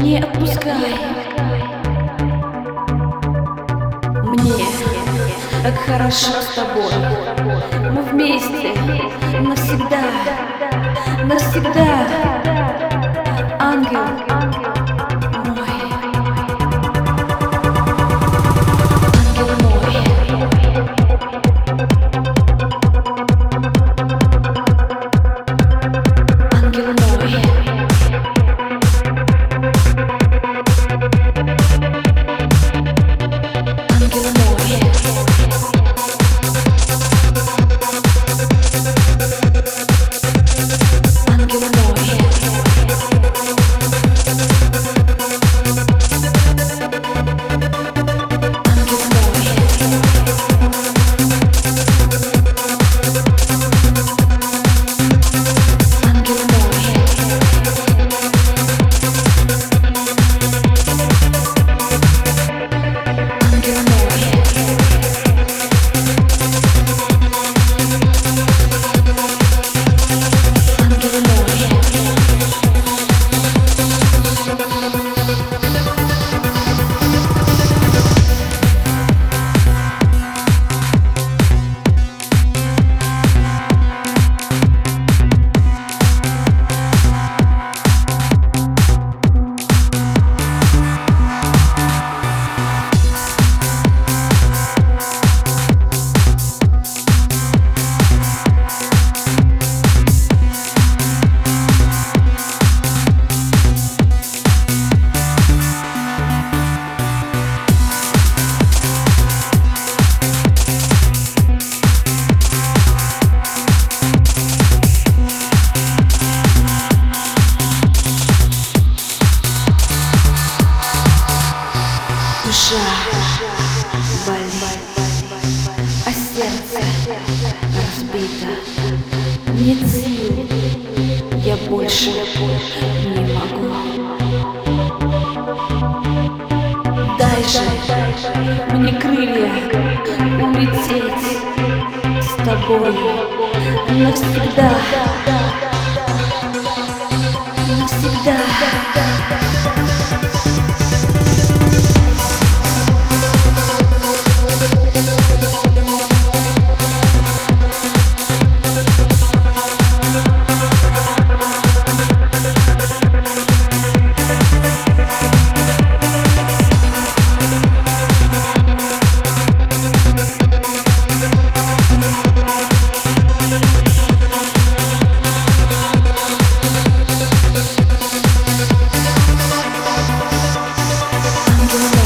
не отпускай. Мне так хорошо с тобой. Мы вместе навсегда, навсегда. Ангел а сердце разбито. Нет я больше не могу. Дай мне крылья улететь с тобой навсегда. wondering